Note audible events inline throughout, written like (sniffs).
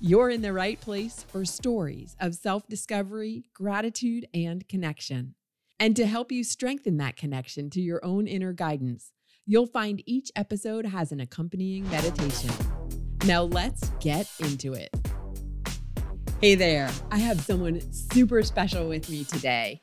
You're in the right place for stories of self discovery, gratitude, and connection. And to help you strengthen that connection to your own inner guidance, you'll find each episode has an accompanying meditation. Now let's get into it. Hey there, I have someone super special with me today.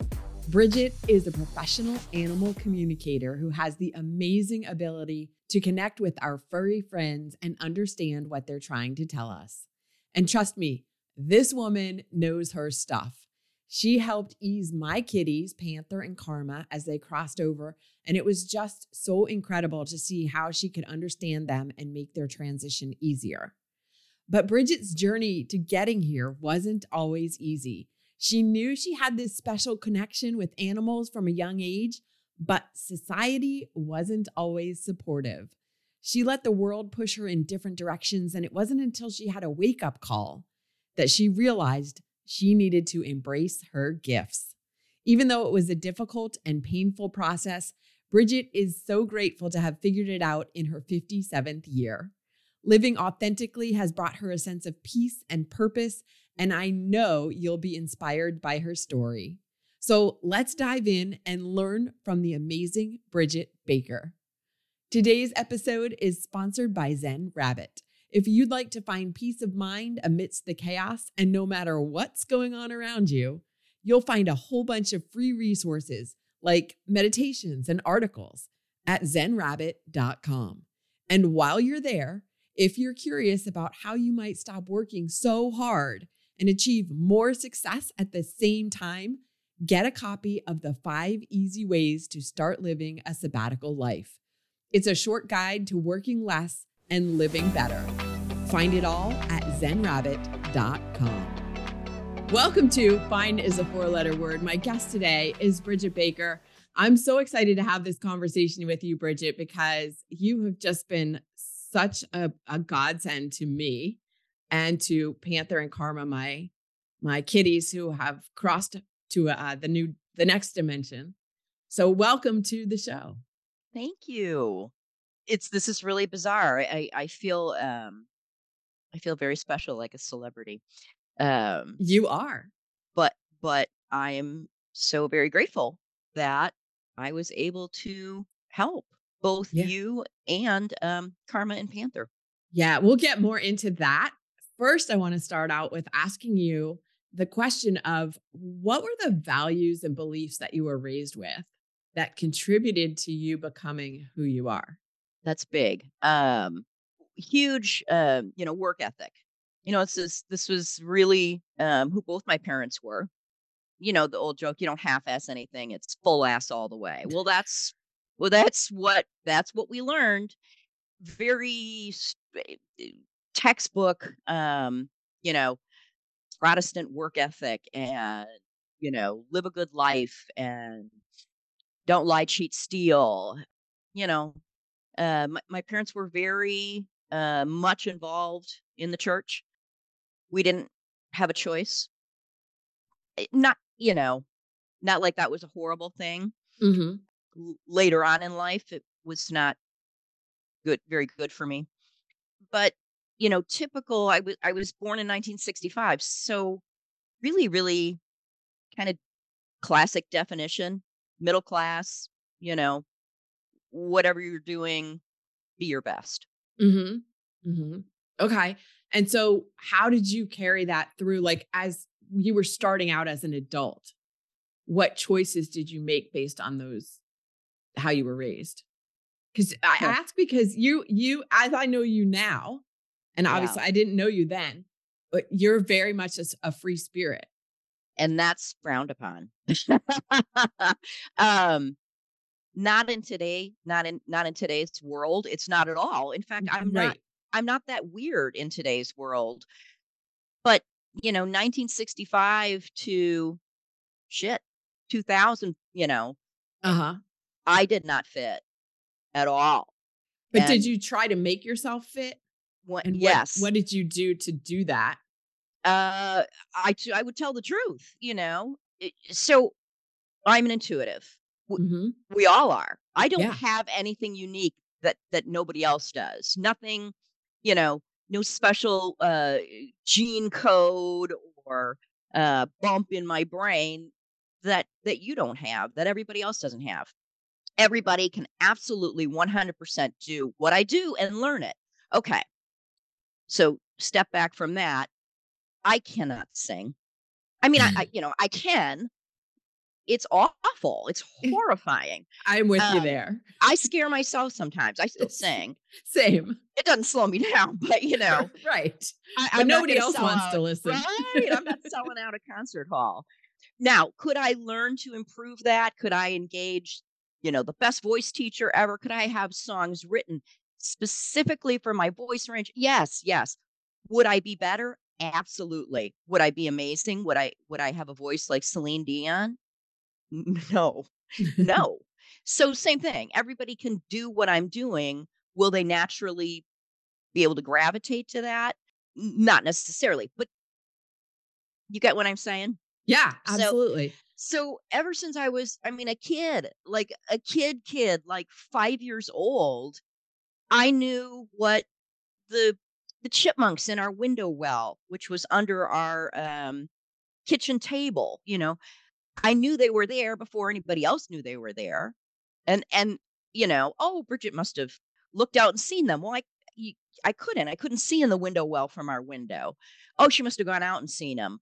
Brigitte is a professional animal communicator who has the amazing ability to connect with our furry friends and understand what they're trying to tell us. And trust me, this woman knows her stuff. She helped ease my kitties, Panther and Karma, as they crossed over. And it was just so incredible to see how she could understand them and make their transition easier. But Brigitte's journey to getting here wasn't always easy. She knew she had this special connection with animals from a young age, but society wasn't always supportive. She let the world push her in different directions, and it wasn't until she had a wake up call that she realized she needed to embrace her gifts. Even though it was a difficult and painful process, Brigitte is so grateful to have figured it out in her 57th year. Living authentically has brought her a sense of peace and purpose, and I know you'll be inspired by her story. So let's dive in and learn from the amazing Brigitte Baker. Today's episode is sponsored by Zen Rabbit. If you'd like to find peace of mind amidst the chaos and no matter what's going on around you, you'll find a whole bunch of free resources like meditations and articles at zenrabbit.com. And while you're there, if you're curious about how you might stop working so hard and achieve more success at the same time, get a copy of the five easy ways to start living a sabbatical life. It's a short guide to working less and living better. Find it all at zenrabbit.com. Welcome to Fine is a Four Letter Word. My guest today is Brigitte Baker. I'm so excited to have this conversation with you, Brigitte, because you have just been such a, a godsend to me and to Panther and Karma, my my kitties who have crossed to uh, the new the next dimension. So welcome to the show. Thank you. It's this is really bizarre. I I feel um I feel very special like a celebrity. Um You are. but but I am so very grateful that I was able to help both Yeah. you and um Karma and Panther. Yeah, we'll get more into that. First, I want to start out with asking you the question of what were the values and beliefs that you were raised with that contributed to you becoming who you are? That's big. Um huge um you know work ethic. You know, it's this this was really um who both my parents were. You know, the old joke, you don't half ass anything, it's full ass all the way. Well, that's well that's what that's what we learned very eh, eh, textbook um you know protestant work ethic and you know live a good life and don't lie cheat steal you know? Uh, my, my parents were very uh, much involved in the church. We didn't have a choice. Eh, not you know not like that was a horrible thing. Mm-hmm. L- later on in life it was not good very good for me. But you know typical i was i was born in 1965 so really really kind of classic definition middle class you know whatever you're doing be your best Mm-hmm. Mm-hmm. Okay. And so, how did you carry that through? Like, as you were starting out as an adult, what choices did you make based on those, how you were raised? Because I ask because you, you, as I know you now, and yeah obviously I didn't know you then, but you're very much a free spirit. And that's frowned upon (laughs) um not in today not in not in today's world it's not at all in fact i'm not i'm not that weird in today's world but you know 1965 to shit, 2000, you know, Uh-huh. I did not fit at all. But And- did you try to make yourself fit? What, And what- yes. what did you do to do that? Uh I t- I would tell the truth, you know. It- so I'm an intuitive. W- Mhm. We all are. I don't Yeah. have anything unique that that nobody else does. Nothing, you know, no special uh gene code or uh bump in my brain that that you don't have, that everybody else doesn't have. Everybody can absolutely 100% do what I do and learn it. Okay. So step back from that. I cannot sing. I mean, I, I you know, I can. It's awful. It's (laughs) horrifying. I'm with you Um, there. I scare myself sometimes. I still (laughs) sing. Same. It doesn't slow me (laughs) down, but you know, right. I, But I'm nobody else wants out. to listen. Right. I'm not selling out a concert hall. Now, could I learn to improve that? Could I engage, you know, the best voice teacher ever? Could I have songs written specifically for my voice range? Yes, yes. Would I be better? Absolutely. Would I be amazing? Would I would I have a voice like Celine Dion? (laughs) No. (laughs) No. so same thing. Everybody can do what I'm doing. Will they naturally be able to gravitate to that? Not necessarily, but you get what I'm saying? yeah, So- absolutely. So ever since I was, I mean, a kid, like a kid, kid, like five years old, I knew what the the chipmunks in our window well, which was under our um, kitchen table, you know, I knew they were there before anybody else knew they were there, and and you know, oh, Brigitte must have looked out and seen them. Well, I I couldn't, I couldn't see in the window well from our window. Oh, she must have gone out and seen them.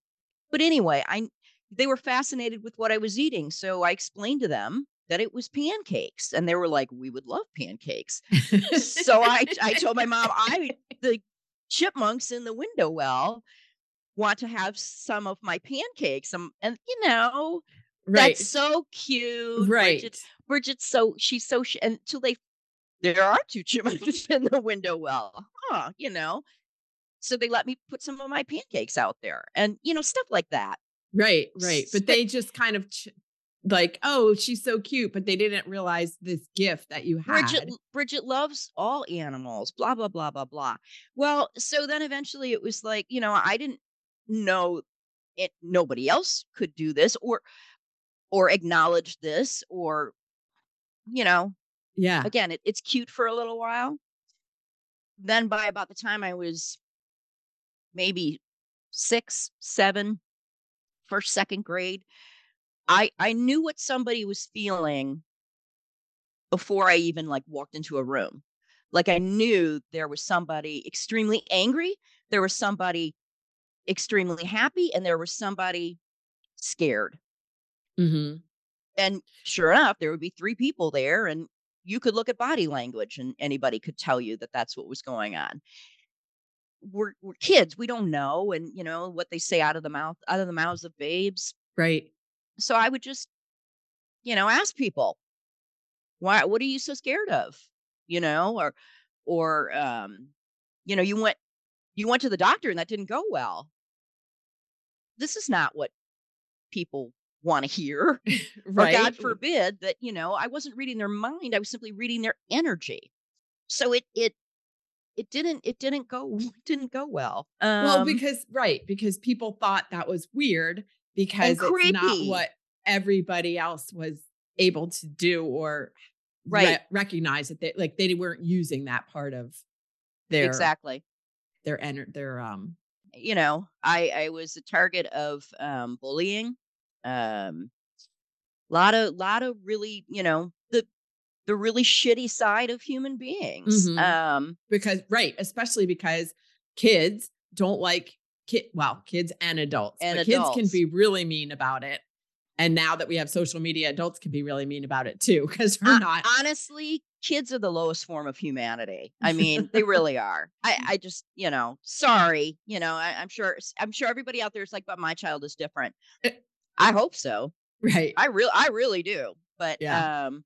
But anyway, I they were fascinated with what I was eating. So I explained to them that it was pancakes. And they were like, we would love pancakes. so I, I told my mom, I, (laughs) the chipmunks in the window well want to have some of my pancakes. Um, and you know, right. that's so cute. right. Brigitte, Brigitte's so, she's so, sh- until they, there are two chipmunks (laughs) in the window well, huh, you know? So they let me put some of my pancakes out there and, you know, stuff like that. Right, right. But they just kind of ch- like, oh, she's so cute, but they didn't realize this gift that you had. Brigitte Brigitte loves all animals, blah blah blah blah blah. Well, so then eventually it was like, you know, I didn't know it nobody else could do this or or acknowledge this or you know, yeah. again, it, it's cute for a little while. Then by about the time I was maybe six, seven, first, second grade, I I knew what somebody was feeling before I even like walked into a room. Like I knew there was somebody extremely angry, there was somebody extremely happy, and there was somebody scared. Mm-hmm. And sure enough, there would be three people there, and you could look at body language, and anybody could tell you that that's what was going on. We're we're kids, we don't know, and you know what they say out of the mouth, out of the mouths of babes. Right. So I would just, you know, ask people, why? What are you so scared of? You know, or or um, you know, you went you went to the doctor and that didn't go well. This is not what people want to hear. (laughs) (laughs) Right. Or God forbid that, you know, I wasn't reading their mind. I was simply reading their energy. So it it it didn't it didn't go (laughs) didn't go well. Um, well, because right, because people thought that was weird because it's not what everybody else was able to do or re- Right. recognize that they like they weren't using that part of their exactly. their ener- their um You know, I I was a target of um bullying. Um lot of lot of really, you know, the the really shitty side of human beings. Mhm. Um because right, especially because kids don't like kid well, kids and adults. And but kids can be really mean about it. And now that we have social media, adults can be really mean about it too because we're hon- not honestly kids are the lowest form of humanity i mean they really are i i just you know sorry you know I, i'm sure i'm sure everybody out there is like but my child is different Eh. i hope so right. i really i really do but Yeah. um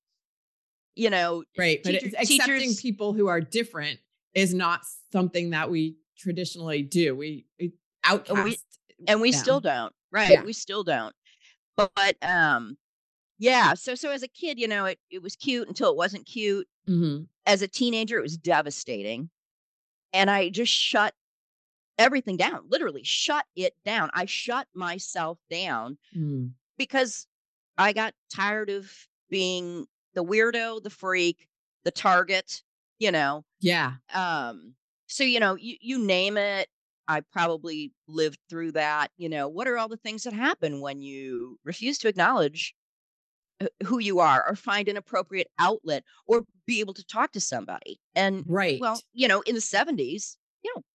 you know Right. But teacher- accepting teachers- people who are different is not something that we traditionally do. We, we outcast. and we them. still don't right Yeah. we still don't But, but um yeah, so so as a kid, you know, it it was cute until it wasn't cute. hmm As a teenager, it was devastating. And I just shut everything down, literally shut it down. I shut myself down Mm. because I got tired of being the weirdo, the freak, the target, you know. Yeah. Um so you know, you you name it, I probably lived through that, you know. What are all the things that happen when you refuse to acknowledge uh, who you are or find an appropriate outlet or be able to talk to somebody? And Right. well, you know, in the 70s, you don't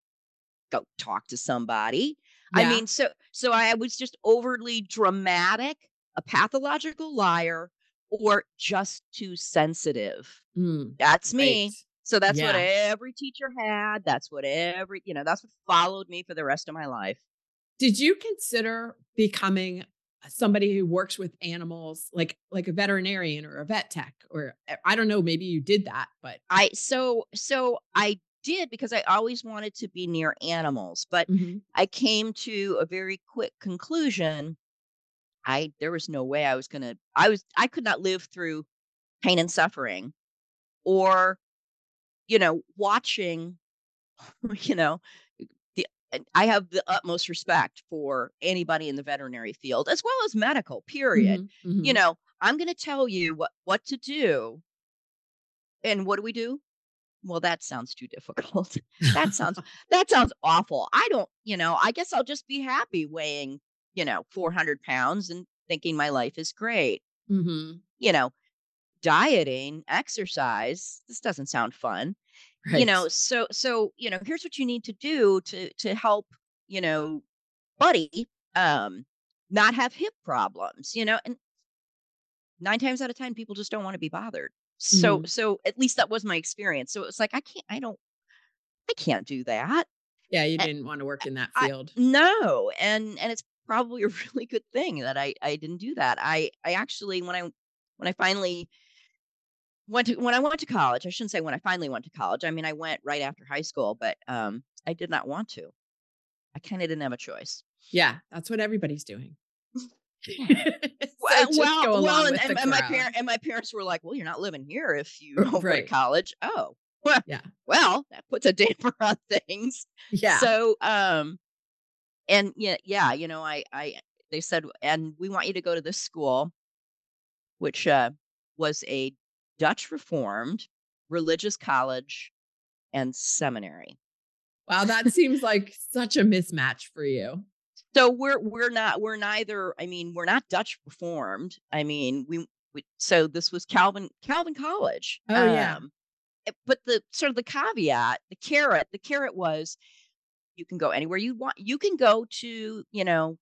go talk to somebody. I mean, so so I was just overly dramatic, a pathological liar, or just too sensitive. Mm. That's me. Right. So that's what every teacher had. That's what every, you know, that's what followed me for the rest of my life. Did you consider becoming somebody who works with animals, like like a veterinarian or a vet tech, or uh, I don't know, maybe you did that, but I so so I did because I always wanted to be near animals, but Mhm. I came to a very quick conclusion. I there was no way I was going to I was I could not live through pain and suffering or you know watching (laughs) you know the I have the utmost respect for anybody in the veterinary field as well as medical period. Mhm, You mhm. know, I'm going to tell you what what to do and what do we do? Well, that sounds too difficult. (laughs) That sounds (laughs) that sounds awful. I don't, you know, I guess I'll just be happy weighing, you know, 400 pounds and thinking my life is great. Mhm. You know, dieting, exercise, this doesn't sound fun. You know, so so, you know, here's what you need to do to to help, you know, buddy um not have hip problems, you know, and 9 times out of 10 people just don't want to be bothered. So Mhm. so at least that was my experience. So it was like I can't I don't I can't do that. Yeah, you didn't want to work in that I field. no, and and it's probably a (laughs) really good thing that I I didn't do that. I I actually when I when I finally went to when I went to college, I shouldn't say when I finally went to college. I mean, I went right after high school, but um I did not want to. I kind of didn't have a choice. Yeah, that's what everybody's doing. (laughs) (laughs) Well, So just go well, along well, and, with and, the and my parent and my parents were like, "Well, you're not living here if you don't go to college." Oh, well, Yeah. (laughs) well, that puts a damper on things. Yeah. So, um, and yeah, yeah, you know, I, I, they said, and we want you to go to this school, which uh, was a Dutch Reformed religious college and seminary. Wow, that seems like such a mismatch for you. So we're we're not we're neither. I mean, we're not Dutch Reformed. I mean, we, we so this was Calvin Calvin College. Oh, yeah. Um, eh, but the sort of the caveat, the carrot, the carrot was you can go anywhere you want. You can go to you know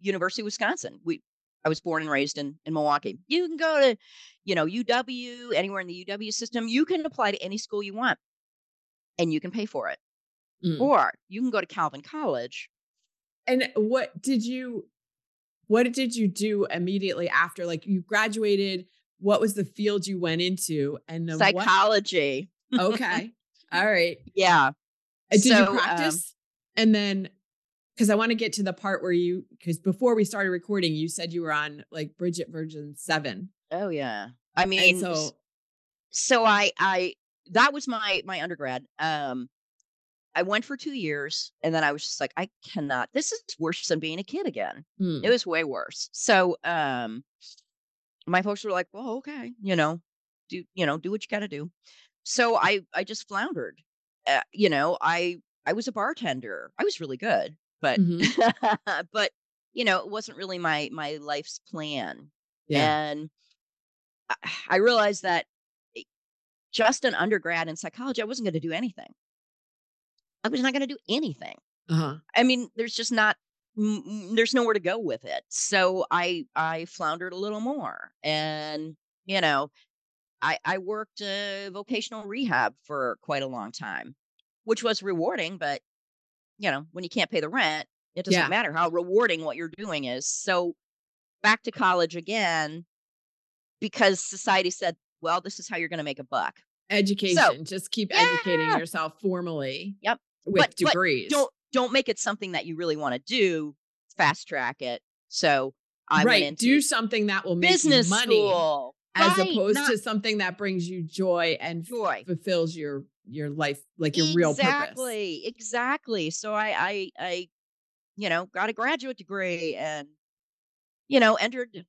University of Wisconsin. We I was born and raised in in Milwaukee. You can go to you know UW anywhere in the UW system. You can apply to any school you want, and you can pay for it. Mm. Or you can go to Calvin College. And what did you what did you do immediately after like you graduated? What was the field you went into? And then what Psychology. (laughs) Okay. All right. Yeah. Uh, Did So, you um, practice? and then because I want to get to the part where you because before we started recording, you said you were on like Brigitte Virgin 7. Oh yeah. I mean, And so so I I that was my my undergrad. Um I went for 2 years and then I was just like I cannot. This is worse than being a kid again. hmm, It was way worse. So um my folks were like, "Well, okay, you know, do you know, do what you got to do." So I I just floundered. Uh, you know, I I was a bartender. I was really good, but Mhm. (laughs) but you know, it wasn't really my my life's plan. yeah. And I (sighs) I realized that just an undergrad in psychology, I wasn't going to do anything. I was not going to do anything. Uh-huh. I mean, there's just not there's nowhere to go with it. So I I floundered a little more, and you know, I I worked uh, vocational rehab for quite a long time, which was rewarding, but you know, when you can't pay the rent, it doesn't Yeah. matter how rewarding what you're doing is. So back to college again because society said, well, this is how you're going to make a buck. Education. just keep educating yourself formally Yep. with But- but degrees. Don't don't make it something that you really want to do. Fast track it. So I right. Do something that will make business you money school. As Right, opposed not to something that brings you joy and joy. fulfills your your life like your real purpose. Exactly. Exactly. So I I I you know, got a graduate degree and you know, entered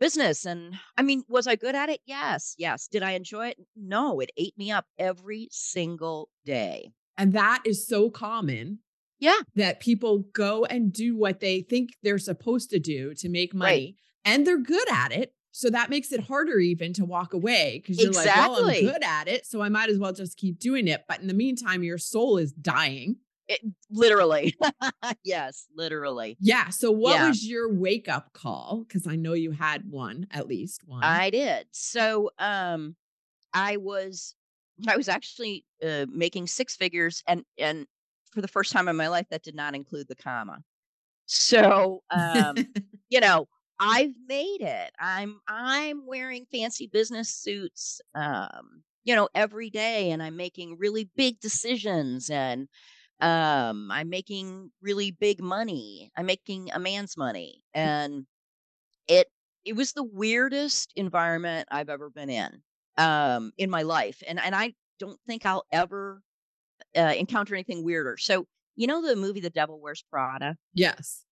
business and I mean, was I good at it? Yes. Yes. Did I enjoy it? No, it ate me up every single day. And that is so common Yeah. that people go and do what they think they're supposed to do to make money Right. and they're good at it. So that makes it harder even to walk away because you're like, well, I'm good at it. So I might as well just keep doing it. But in the meantime, your soul is dying. It, literally. (laughs) yes, literally. Yeah. So what Yeah. was your wake up call? Because I know you had one, at least one. I did. So um I was I was actually uh, making six figures and and for the first time in my life that did not include the comma. So um (laughs) you know, I've made it. I'm I'm wearing fancy business suits um you know every day and I'm making really big decisions and um I'm making really big money. I'm making a man's money and it it was the weirdest environment I've ever been in um in my life and and I don't think I'll ever uh, encounter anything weirder. So, you know the movie The Devil Wears Prada? yes.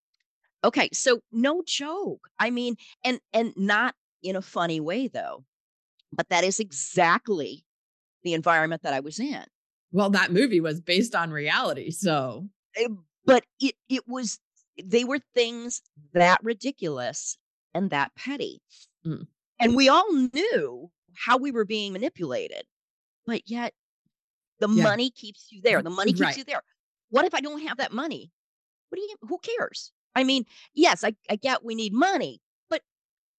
Okay, so no joke. I mean, and and not in a funny way though. But that is exactly the environment that I was in. Well, that movie was based on reality. So Eh, But it it was they were things that ridiculous and that petty. Mm. And we all knew how we were being manipulated. But yet the Yeah. money keeps you there. The money keeps Right. you there. What if I don't have that money? What do you who cares? I mean, yes, I, I get we need money, but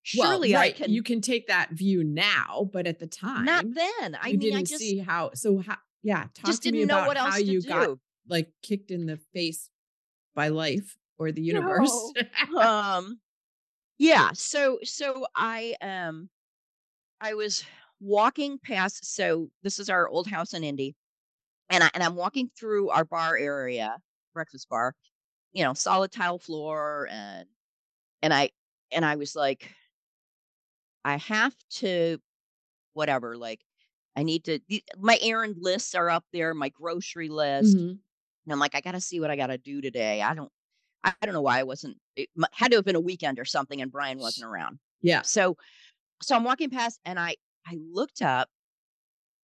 surely well, I can you can take that view now, but at the time, not then. I mean, didn't I just see how. So how? Yeah, talk just to me didn't know about what else how you do. got like kicked in the face by life or the universe. um yeah so so i um i was walking past so this is our old house in indy and i and i'm walking through our bar area breakfast bar you know solid tile floor and and i and i was like i have to whatever like i need to my errand lists are up there my grocery list Mhm. and I'm like, I got to see what I got to do today. I don't, I, I don't know why I wasn't. It had to have been a weekend or something, and Brian wasn't around. Yeah. So, so I'm walking past, and I, I looked up,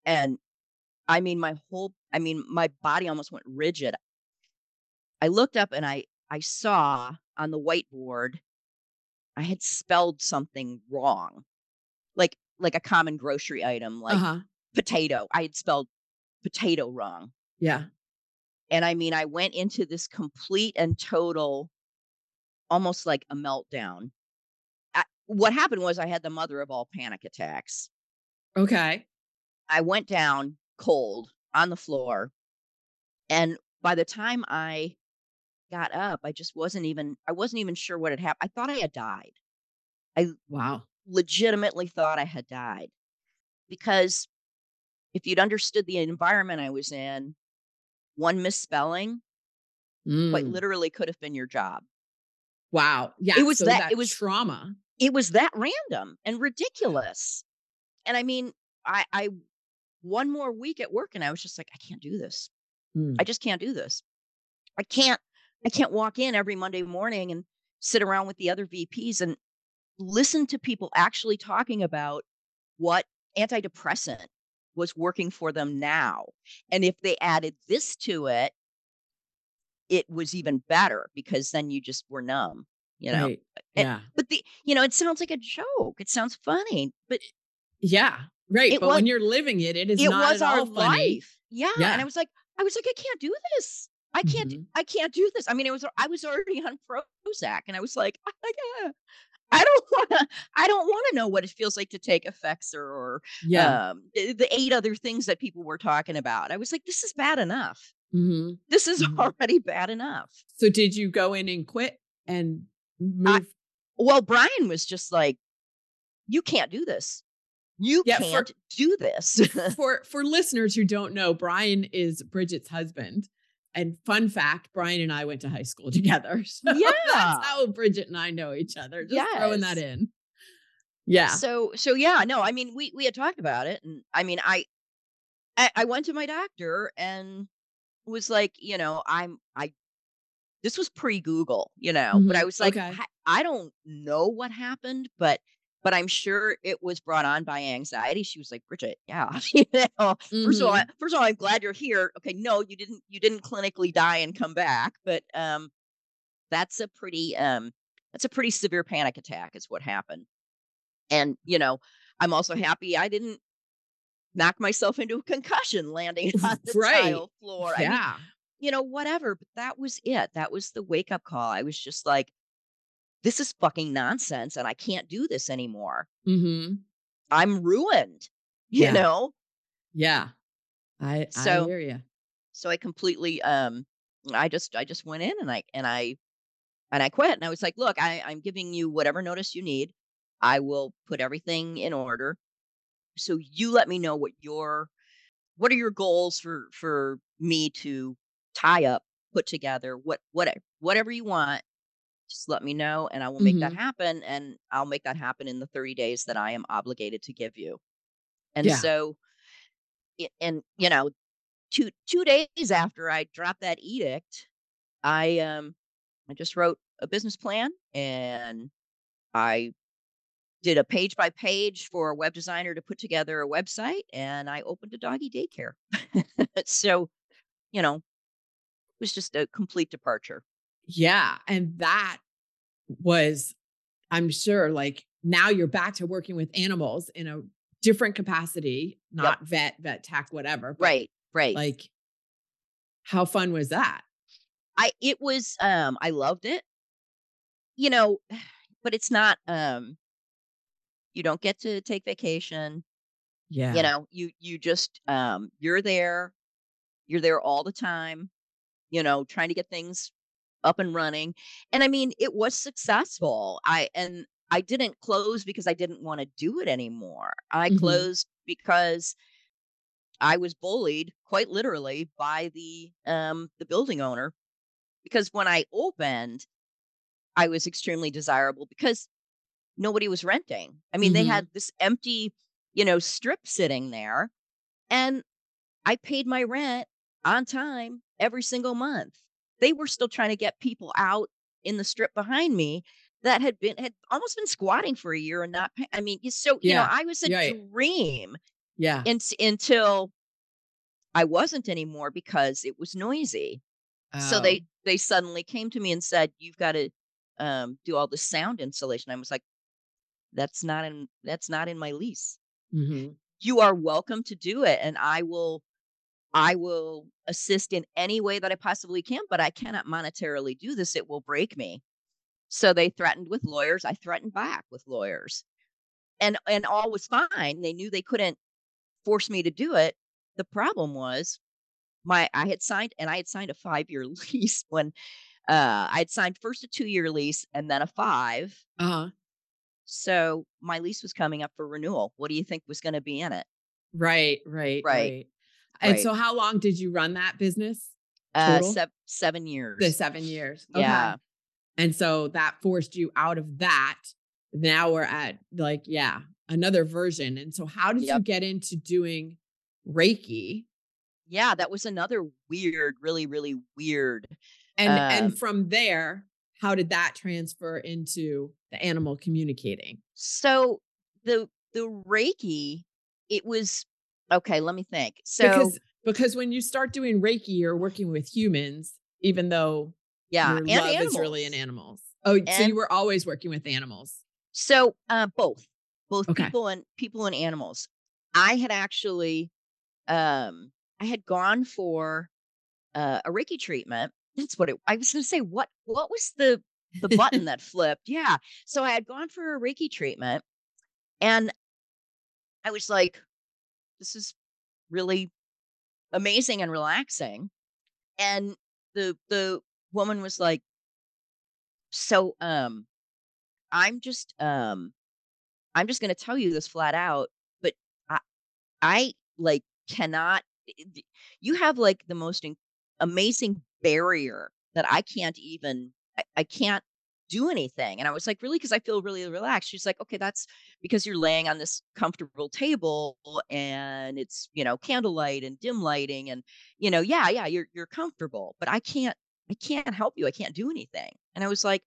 and I mean, my whole, I mean, my body almost went rigid. I looked up, and I, I saw on the whiteboard, I had spelled something wrong, like, like a common grocery item, like uh huh. potato. I had spelled potato wrong. Yeah. And I mean, I went into this complete and total, almost like a meltdown. I, what happened was I had the mother of all panic attacks. Okay. I went down cold on the floor. And by the time I got up, I just wasn't even, I wasn't even sure what had happened. I thought I had died. I wow. Legitimately thought I had died because if you'd understood the environment I was in, one misspelling quite Mm. literally could have been your job. Wow. Yeah. It was so that- it was- trauma. it was that random and ridiculous. And I mean, I I one more week at work and I was just like, I can't do this. Mm. I just can't do this. I can't I can't walk in every Monday morning and sit around with the other VPs and listen to people actually talking about what antidepressant was working for them now. And if they added this to it, it was even better because then you just were numb, you know. Right. and- Yeah. But the you know, it sounds like a joke. It sounds funny, but Yeah. Right. But was- when you're living it, it is it not was our funny. life. Yeah. Yeah. And I was like, I was like, I can't do this. I can't. Mhm. I can't do this. I mean, it was. I was already on Prozac, and I was like, (laughs) I, I don't (laughs) want to. I don't want to know what it feels like to take Effexor or Yeah. um, the eight other things that people were talking about. I was like, this is bad enough. hmm This is (laughs) Mhm. already bad enough. So did you go in and quit and move? Well, Brian was just like, you can't do this. You Yeah, can't do this. for for listeners who don't know, Brian is Brigitte's husband. And fun fact, Brian and I went to high school (laughs) together. So (laughs) Yeah. that's how Brigitte and I know each other. Just throwing that in. Yeah. So so yeah, no, I mean we we had talked about it and I mean I I, I went to my doctor and was like, you know, I'm I this was pre-Google, you know, but I Mhm. was like, Okay. I, I don't know what happened, but but I'm sure it was brought on by anxiety. She was like, Brigitte, yeah. (laughs) you know, first of all, Mhm. first of all, I'm glad you're here. Okay, no, you didn't you didn't clinically die and come back, but um that's a pretty um that's a pretty severe panic attack is what happened. And, you know, I'm also happy I didn't knock myself into a concussion landing (laughs) on (laughs) the Right. tile floor. I mean, Yeah. you know, whatever. But that was it. That was the wake up call. I was just like, this is fucking nonsense and I can't do this anymore. hmm I'm ruined, (laughs) you Yeah. know? Yeah. I I So hear you. so I completely um I just I just went in and I and I and I quit. And I was like, look, I, I'm giving you whatever notice you need. I will put everything in order. So you let me know what your what are your goals for for me to tie up, put together, what what whatever you want, just let me know and I will make that hmm happen and I'll make that happen in the 30 days that I am obligated to give you. And Yeah. so and you know, two two days after I dropped that edict, I um I just wrote a business plan and I did a page by page for a web designer to put together a website and I opened a doggy daycare. (laughs) so, you know, it was just a complete departure. Yeah. And that was, I'm sure, like now you're back to working with animals in a different capacity, Yep. not vet, vet tech, whatever. But Right. Right. like, how fun was that? I it was um I loved it. You know, (sighs) but it's not um you don't get to take vacation. Yeah. You know, you you just um you're there. You're there all the time, you know, trying to get things up and running. And I mean, it was successful. I and I didn't close because I didn't want to do it anymore. I hmm closed because I was bullied quite literally by the um the building owner because when I opened, I was extremely desirable because nobody was renting. I mean, they hmm had this empty, you know, strip sitting there and I paid my rent on time every single month. They were still trying to get people out in the strip behind me that had been had almost been squatting for a year and not I mean, so you know, I was a Right. dream Yeah. in, until I wasn't anymore because it was noisy. So Oh, they they suddenly came to me and said, "You've got to um, do all the sound installation." I was like, "That's not in that's not in my lease. hmm You are welcome to do it, and I will I will assist in any way that I possibly can, but I cannot monetarily do this. It will break me." So they threatened with lawyers. I threatened back with lawyers, and and all was fine. They knew they couldn't force me to do it. The problem was my I had signed and I had signed a five year (laughs) lease when uh I had signed first a two year lease and then a five. Uh-huh. So my lease was coming up for renewal. What do you think was going to be in it? Right. Right. Right. Right. And Right. so, how long did you run that business Uh sev- seven The years. seven years. Okay. Yeah. And so that forced you out of that. Now we're at like, yeah, another version. And so, how did you get into doing Reiki? Yeah, that was another weird, really, really weird. And Um and from there, how did that transfer into the animal communicating? so the the Reiki, it was okay, let me think. So Because because when you start doing Reiki, you're working with humans, even though yeah, and love animals. is really in animals. Oh, so you were always working with animals. So, uh, both, both Okay. people and people and animals. I had actually, um, I had gone for uh, a Reiki treatment. That's what it. I was going to say. What what was the the button that (laughs) flipped? Yeah. So I had gone for a Reiki treatment, and I was like, "This is really amazing and relaxing." And the the woman was like, "So, um, I'm just um." I'm just to tell you this flat out, but I, I like cannot. You have like the most in, amazing barrier that I can't even I, I can't do anything. And I was like, really? Because I feel really relaxed. She's like, okay, that's because you're laying on this comfortable table and it's, you know, candlelight and dim lighting. And, you know, yeah, yeah, you're you're comfortable, but I can't, I can't help you. I can't do anything. And I was like,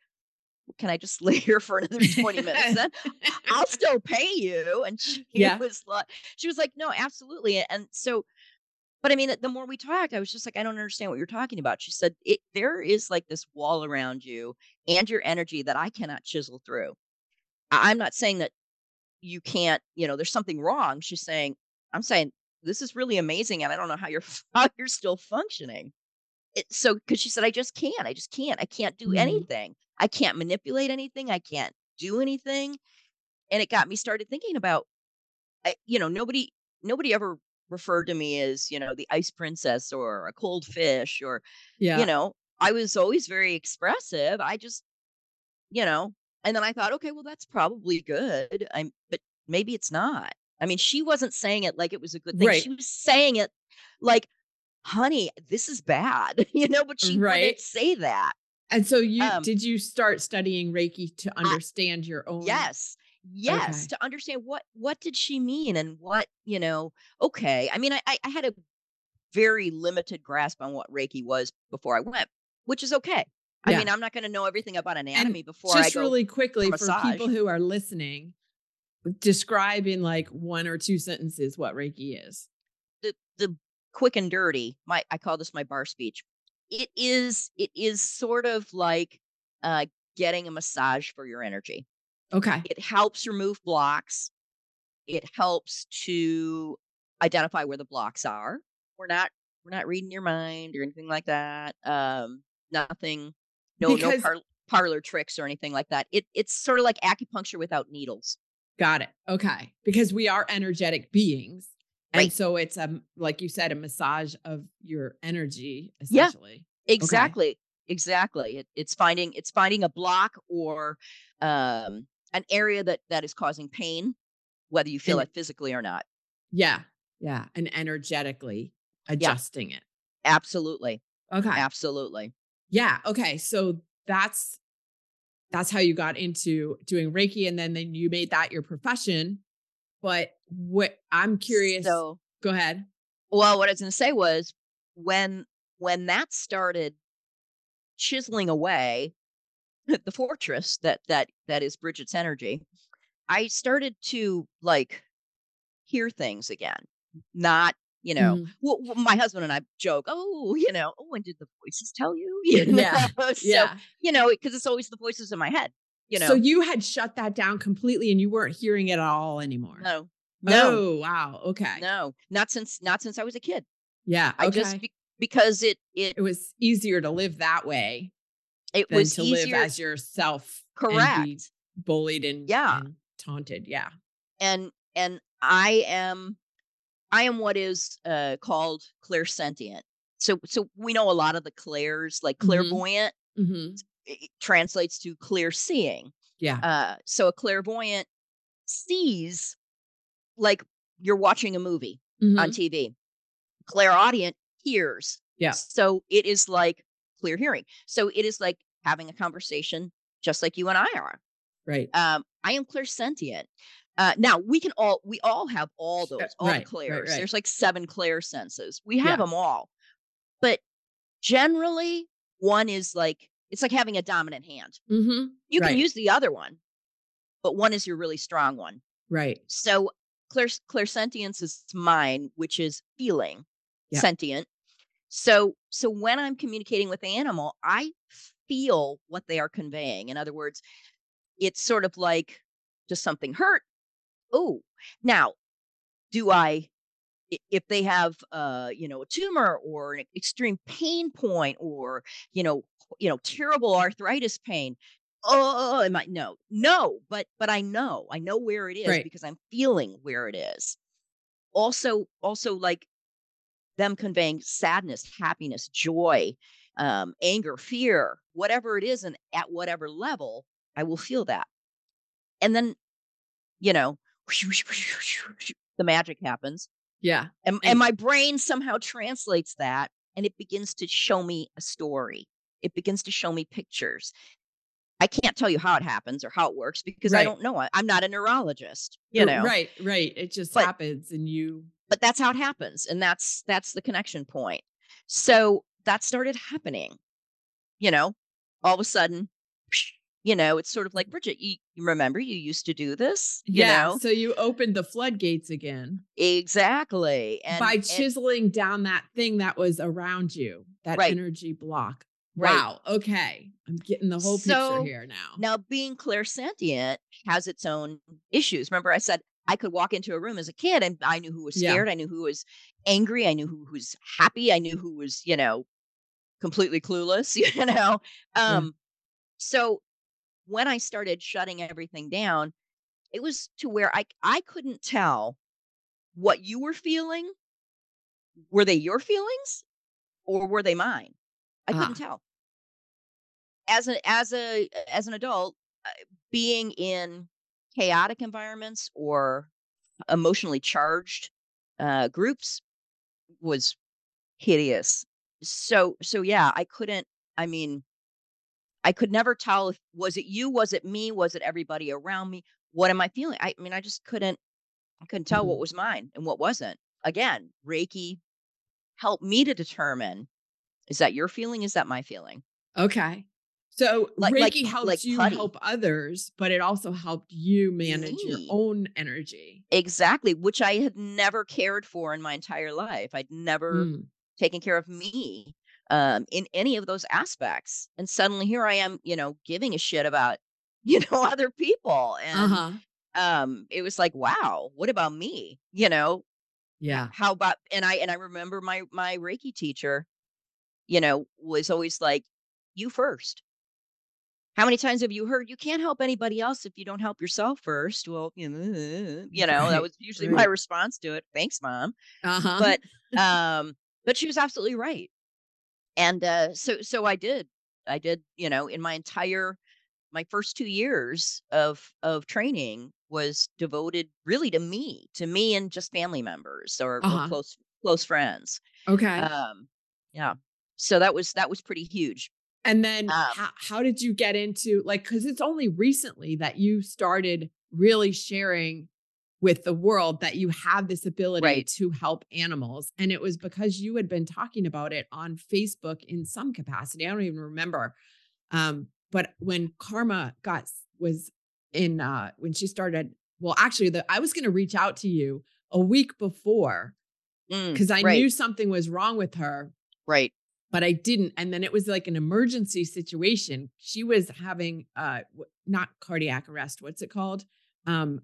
can I just (laughs) lay here for another 20 minutes then? (laughs) I'll still pay you. And she (laughs) Yeah. was like, she was like, no, absolutely. And so but I mean, the more we talked, I was just like, I don't understand what you're talking about. She said, it, there is like this wall around you and your energy that I cannot chisel through. I'm not saying that you can't, you know, there's something wrong. She's saying, I'm saying this is really amazing. And I don't know how you're, (laughs) how you're still functioning. It, so, because she said, I just can't, I just can't, I can't do Mhm. anything. I can't manipulate anything. I can't do anything. And it got me started thinking about, I, you know, nobody, nobody ever referred to me as, you know, the ice princess or a cold fish or, Yeah. you know, I was always very expressive. I just, you know, and then I thought, okay, well, that's probably good. I'm, but maybe it's not. I mean, she wasn't saying it like it was a good thing. Right. She was saying it like, honey, this is bad, (laughs) you know, but she Right. wouldn't say that. And so you Um, did you start studying Reiki to understand your own Yes. Yes, Okay. to understand what what did she mean and what, you know, okay. I mean, I I had a very limited grasp on what Reiki was before I went, which is okay. I mean, I'm not going to know everything about anatomy before just I go. really quickly for massage. people who are listening, describe in like one or two sentences what Reiki is. the the quick and dirty. My I call this my bar speech. It is it is sort of like uh getting a massage for your energy. Okay. It helps remove blocks. It helps to identify where the blocks are. We're not we're not reading your mind or anything like that. Um nothing no Because- no par- parlor tricks or anything like that. It it's sort of like acupuncture without needles. Got it. Okay. Because we are energetic beings. And Right. so it's a like you said, a massage of your energy, Yeah. essentially. Exactly. Exactly. It, it's finding it's finding a block or um an area that that is causing pain whether you feel And- it physically or not. Yeah. Yeah. And energetically adjusting it. Absolutely. Okay. Absolutely. Yeah. Okay. So that's that's how you got into doing Reiki, and then then you made that your profession. But what I'm curious. So go ahead. Well, what I was going to say was when when that started chiseling away (laughs) the fortress that that that is Brigitte's energy, I started to like hear things again. Not, you know, Mhm. well, well, my husband and I joke, oh, you know, oh, and did the voices tell you? (laughs) You (laughs) Yeah, know? so, yeah. you know, because it's always the voices in my head. You know, So you had shut that down completely, and you weren't hearing it at all anymore. no, no, Oh wow. Okay. no, not since not since I was a kid. Yeah. I okay. just be- because it it it was easier to live that way it than was to easier. live as yourself. correct. bullied and Yeah. and taunted. Yeah. and and I am I am what is uh called clairsentient. So so we know a lot of the clairs, like Mhm. clairvoyant hmm it translates to clear seeing. Yeah. Uh so a clairvoyant sees like you're watching a movie Mhm. on TV. Clairaudient hears. Yeah. So it is like clear hearing. So it is like having a conversation just like you and I are. Right. Um, I am clairsentient. Uh, now we can all we all have all Uh, those all right, right, the clairs. right. There's like seven clair senses. We have Yeah. them all, but generally one is like it's like having a dominant hand. hmm You Right. can use the other one, but one is your really strong one. Right. So clair clairsentience is mine, which is feeling Yeah. sentient. So so when I'm communicating with the animal, I feel what they are conveying. In other words, it's sort of like does something hurt? Oh, now do I i- if they have uh you know a tumor or an extreme pain point or you know you know terrible arthritis pain oh am i no no but but i know i know where it is Right. because i'm feeling where it is also also like them conveying sadness happiness joy um anger fear whatever it is and at whatever level i will feel that and then you know the magic happens Yeah. and, And- my brain somehow translates that and it begins to show me a story. It begins to show me pictures. I can't tell you how it happens or how it works because I don't know. I'm not a neurologist, you know. Right, right. It just But happens and you but that's how it happens and that's that's the connection point. So that started happening, you know. All of a sudden, (sniffs) you know, it's sort of like Brigitte, you, you remember you used to do this, you Yeah, know? so you opened the floodgates again Exactly. And by and chiseling down that thing that was around you, that right, energy block. right. Wow. Okay. I'm getting the whole picture here now. now being clairsentient has its own issues. Remember, I said I could walk into a room as a kid and I knew who was Yeah. scared, I knew who was angry, I knew who was happy, I knew who was, you know, completely clueless, (laughs) you know. Yeah. Um, so when I started shutting everything down, it was to where I I couldn't tell what you were feeling. Were they your feelings or were they mine? I couldn't Ah, tell. As a as a as an adult, uh, being in chaotic environments or emotionally charged uh, groups was hideous. So so yeah, I couldn't. I mean, I could never tell if was it you, was it me, was it everybody around me? What am I feeling? I mean, I just couldn't. I couldn't tell what mhm. was mine and what wasn't. Again, Reiki helped me to determine: is that your feeling? Is that my feeling? Okay. So Like like Reiki helps like you putty. help others, but it also helped you manage your own energy. Exactly, which I had never cared for in my entire life. I'd never Mm. Taken care of me um, in any of those aspects. And suddenly here I am, you know, giving a shit about, (laughs) you know, other people. And Uh-huh. um, it was like, wow, what about me? You know, Yeah. how about and I and I remember my my Reiki teacher, you know, was always like, you first. How many times have you heard you can't help anybody else if you don't help yourself first? Well, you know, you know, that (laughs) was usually my response to it. Thanks, mom. Uh-huh. But um, but she was absolutely right. And uh, so so I did. I did, you know, in my entire my first 2 years of of training was devoted really to me, to me and just family members or or Uh-huh. close close friends. Okay. Um, yeah. So that was that was pretty huge. And then Um, how how did you get into like cuz it's only recently that you started really sharing with the world that you have this ability right. to help animals and it was because you had been talking about it on Facebook in some capacity. I don't even remember. Um but when Karma got was in uh when she started well actually the I was going to reach out to you a week before Mm, cuz I right. knew something was wrong with her Right. but I didn't. And then it was like an emergency situation. She was having uh not cardiac arrest, what's it called? Um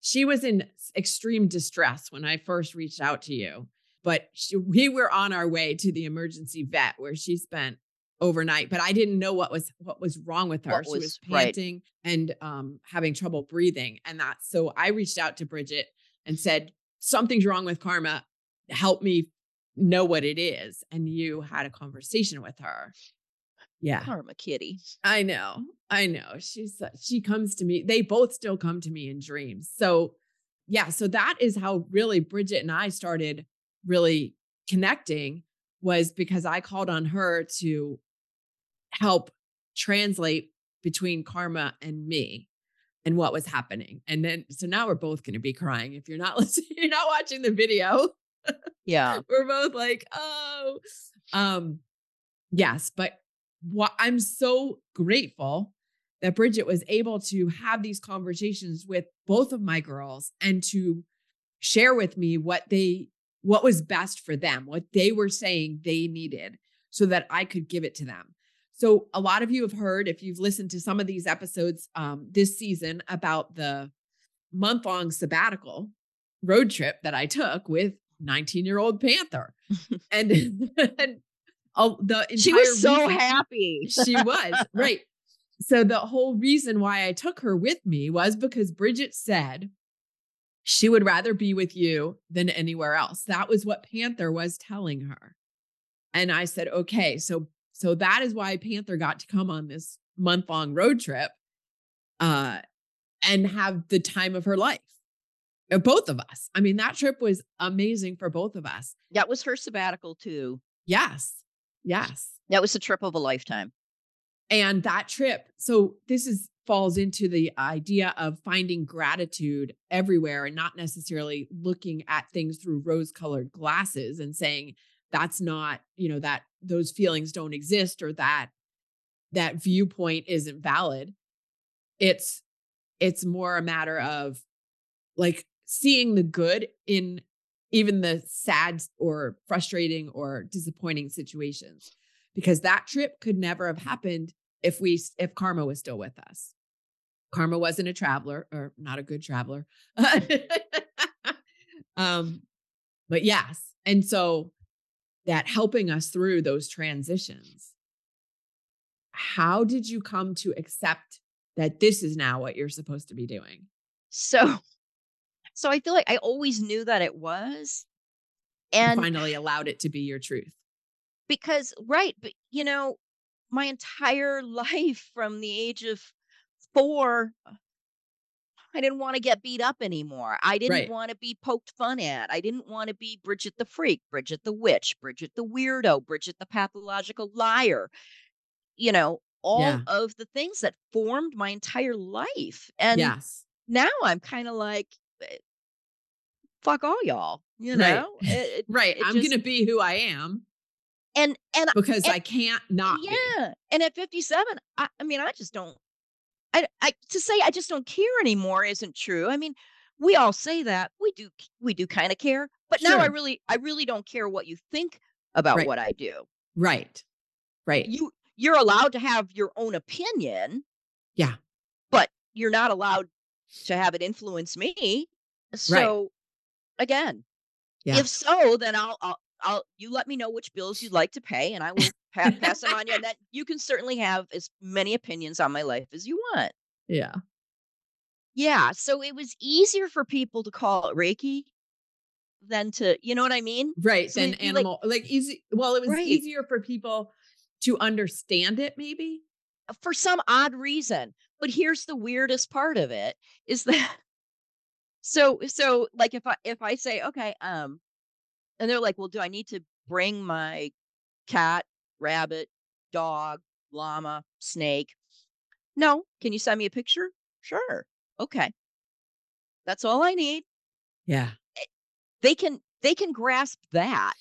she was in extreme distress when I first reached out to you. But she, we were on our way to the emergency vet where she spent overnight, but I didn't know what was what was wrong with her. What She was was right. panting and um having trouble breathing and that. So I reached out to Brigitte and said something's wrong with Karma. Help me know what it is. And you had a conversation with her. Yeah. Karma kitty. I know. I know. She's she comes to me. They both still come to me in dreams. So, yeah, so that is how really Brigitte and I started really connecting was because I called on her to help translate between karma and me and what was happening. And then so now we're both going to be crying if you're not (laughs) listening, you're not watching the video. Yeah. (laughs) we're both like, "Oh." Um yes, but what I'm so grateful that Brigitte was able to have these conversations with both of my girls and to share with me what they what was best for them, what they were saying they needed so that I could give it to them. So a lot of you have heard if you've listened to some of these episodes um, this season about the month-long sabbatical road trip that I took with 19-year-old Panther. (laughs) And, (laughs) and uh, the She was so reason- happy. she was (laughs) right. So the whole reason why I took her with me was because Brigitte said she would rather be with you than anywhere else. That was what Panther was telling her. And I said, "Okay, so so that is why Panther got to come on this month-long road trip uh and have the time of her life. Uh, Both of us. I mean, that trip was amazing for both of us. That was her sabbatical too. Yes. Yes. That was the trip of a lifetime. And that trip, so this is falls into the idea of finding gratitude everywhere and not necessarily looking at things through rose-colored glasses and saying that's not, you know, that those feelings don't exist or that that viewpoint isn't valid. It's it's more a matter of like seeing the good in even the sad or frustrating or disappointing situations because that trip could never have happened if we if karma was still with us. Karma wasn't a traveler or not a good traveler. (laughs) Um but yes and so that helping us through those transitions. How did you come to accept that this is now what you're supposed to be doing? So so I feel like I always knew that it was. you And finally allowed it to be your truth because right, but you know, my entire (laughs) life from the age of 4 uh, I didn't want to get beat up anymore. I didn't right want to be poked fun at. I didn't want to be Brigitte the freak, Brigitte the witch, Brigitte the weirdo, Brigitte the pathological liar. You know, all yeah of the things that formed my entire life. And yes now I'm kind of like "Eh, fuck all y'all, you right know? It, it, right it i'm just gonna be who i am and and because and i can't not be yeah, and at 57, I, I mean, I just don't. I, I to say I just don't care anymore isn't true. I mean, we all say that we do we do kind of care, but now I really I really don't care what you think about right what I do. right right You you're allowed to have your own opinion, yeah but you're not allowed to have it influence me. right So again, yeah if so, then I'll I'll I'll you let me know which bills you'd like to pay, and I will pa- pass them on you. And (laughs) that you can certainly have as many opinions on my life as you want. yeah Yeah, so it was easier for people to call it Reiki than to, you know what I mean? right So then it'd like, animal like easy well it was right, easier for people to understand it maybe uh, for some odd reason. But here's the weirdest part of it is that so so like if I if I say okay, um, and they're like, well, do I need to bring my cat, rabbit, dog, llama, snake? No. Can you send me a picture? Sure. Okay. That's all I need. yeah They can they can grasp that.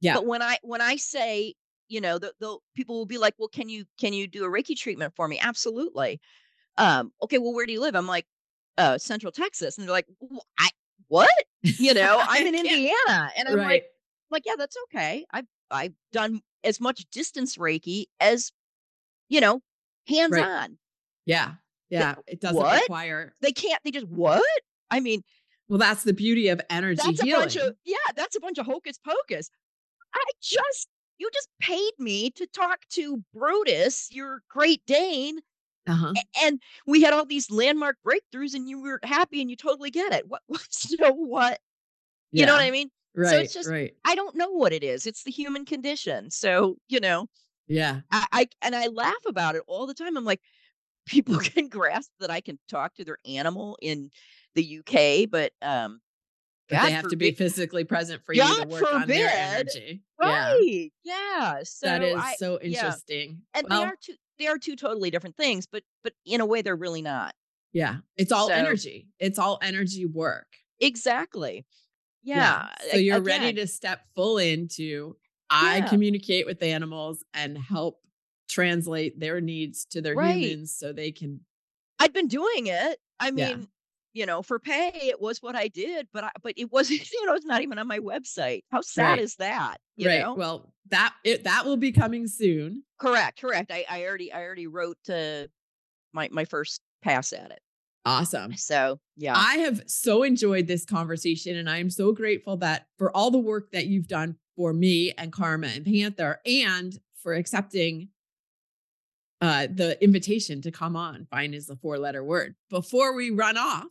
yeah But when I when I say, you know, the the people will be like, "Well, can you can you do a Reiki treatment for me?" Absolutely. Um, okay, well, where do you live? I'm like, uh, Central Texas. And they're like, I what? You know, (laughs) I'm in Indiana. And I'm like, right like, yeah, that's okay. I've I've done as much distance Reiki as, you know, hands right on. yeah yeah it doesn't What? require They can't, they just what? I mean, well that's the beauty of energy that's a bunch of yeah, that's a bunch of hocus pocus. I just you just paid me to talk to Brutus, your Great Dane, uh-huh and we had all these landmark breakthroughs, and you were happy, and you totally get it. What? what (laughs) so what? You know what I mean? So right it's just right I don't know what it is. It's the human condition. So you know, yeah I, I and I laugh about it all the time. I'm like, people (laughs) can grasp that I can talk to their animal in the UK, but um, but God they have to be physically present for you to work on their energy yeah right? Yeah. that So is I so yeah, interesting and they are two they are two totally different things, but but in a way they're really not. yeah it's all So energy it's all energy work exactly. Yeah. Yeah. So you're ready to step full into I communicate with animals and help translate their needs to their Right. humans so they can I'd been doing it. I yeah. mean, you know, for pay, it was what I did, but I, but it wasn't, (laughs) you know, it's not even on my website. How sad Right. is that? You Right. know? Well, that it that will be coming soon. Correct, correct. I, I already I already wrote uh, my my first pass at it. Awesome. So yeah. I have so enjoyed this conversation and I am so grateful that for all the work that you've done for me and Karma and Panther and for accepting uh the invitation to come on. Fine is the four letter word. Before we run off,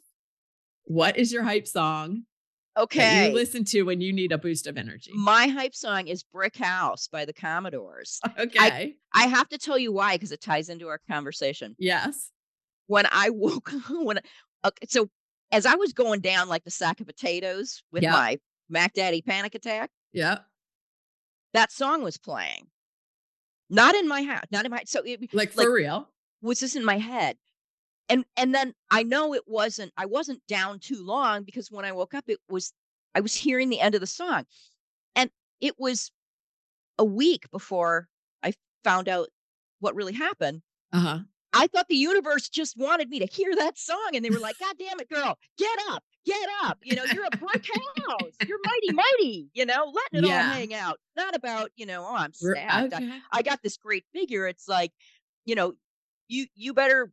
what is your hype song that okay. you listen to when you need a boost of energy? My hype song is Brick House by the Commodores. (laughs) Okay. I have to tell you why because it ties into our conversation. yes. When I woke (laughs) when okay, so as I was going down like the sack of potatoes with Yeah. my Mac Daddy panic attack, Yeah. that song was playing. Not in my house, not in my so it, like for real. Was this in my head? And and then I know it wasn't I wasn't down too long because when I woke up it was I was hearing the end of the song. And it was a week before I found out what really happened. Uh-huh. I thought the universe just wanted me to hear that song. And they were like, God damn it, girl, get up, get up. You know, you're a brick house. You're mighty, mighty, you know, letting it yeah. all hang out. Not about, you know, oh, I'm sad. Okay. I, I got this great figure. It's like, you know, you you better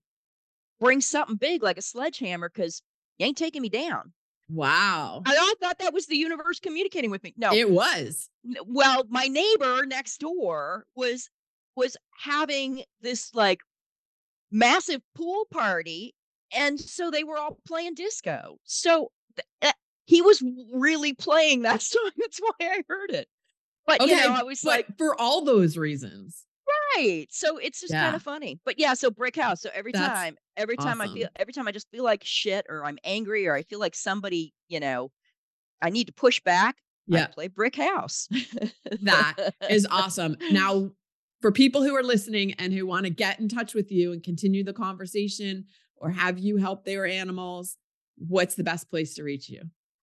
bring something big like a sledgehammer because you ain't taking me down. Wow. I, I thought that was the universe communicating with me. No. It was. Well, my neighbor next door was was having this like massive pool party and so they were all playing disco. So th- uh, he was really playing that (laughs) song. That's why I heard it. But okay, you know, I was like for all those reasons. Right. So it's just yeah. kind of funny. But yeah, so brick house. So every That's time, every time awesome. I feel every time I just feel like shit or I'm angry or I feel like somebody, you know, I need to push back. Yeah. I play brick house. that is (laughs) awesome. Now, for people who are listening and who want to get in touch with you and continue the conversation or have you help their animals, what's the best place to reach you?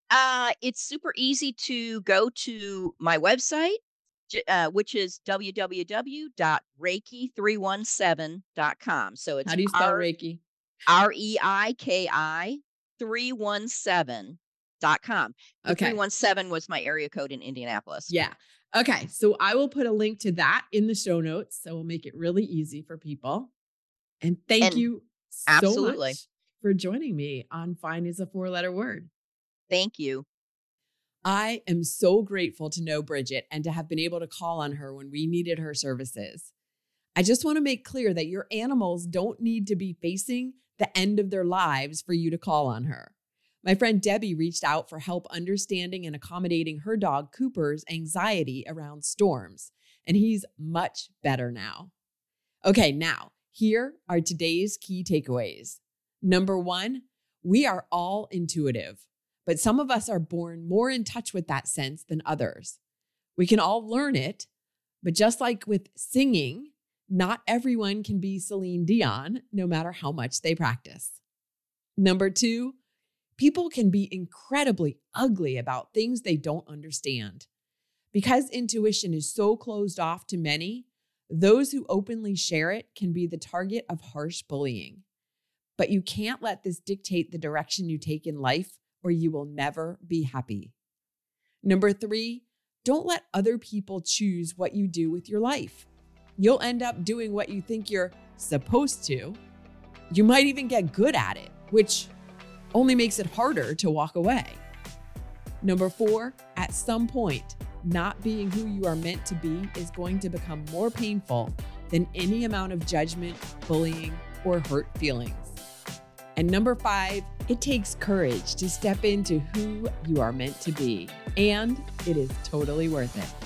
Uh, it's super easy to go to my website, uh, which is www.reiki317.com. So it's how do you spell R- Reiki? R E I K I 317.com. Okay. 317 was my area code in Indianapolis. Yeah. Okay. So I will put a link to that in the show notes. So we'll make it really easy for people. And thank and you so absolutely. much for joining me on Fine is a four letter word. Thank you. I am so grateful to know Brigitte and to have been able to call on her when we needed her services. I just want to make clear that your animals don't need to be facing the end of their lives for you to call on her. My friend Debbie reached out for help understanding and accommodating her dog Cooper's anxiety around storms, and he's much better now. Okay, now, here are today's key takeaways. Number one, we are all intuitive but some of us are born more in touch with that sense than others. We can all learn it, but just like with singing, not everyone can be Celine Dion, no matter how much they practice. Number two, people can be incredibly ugly about things they don't understand. Because intuition is so closed off to many, those who openly share it can be the target of harsh bullying. But you can't let this dictate the direction you take in life or you will never be happy. Number three, don't let other people choose what you do with your life. You'll end up doing what you think you're supposed to. You might even get good at it, which only makes it harder to walk away. Number four, at some point, not being who you are meant to be is going to become more painful than any amount of judgment, bullying, or hurt feelings. And number five, it takes courage to step into who you are meant to be, and it is totally worth it.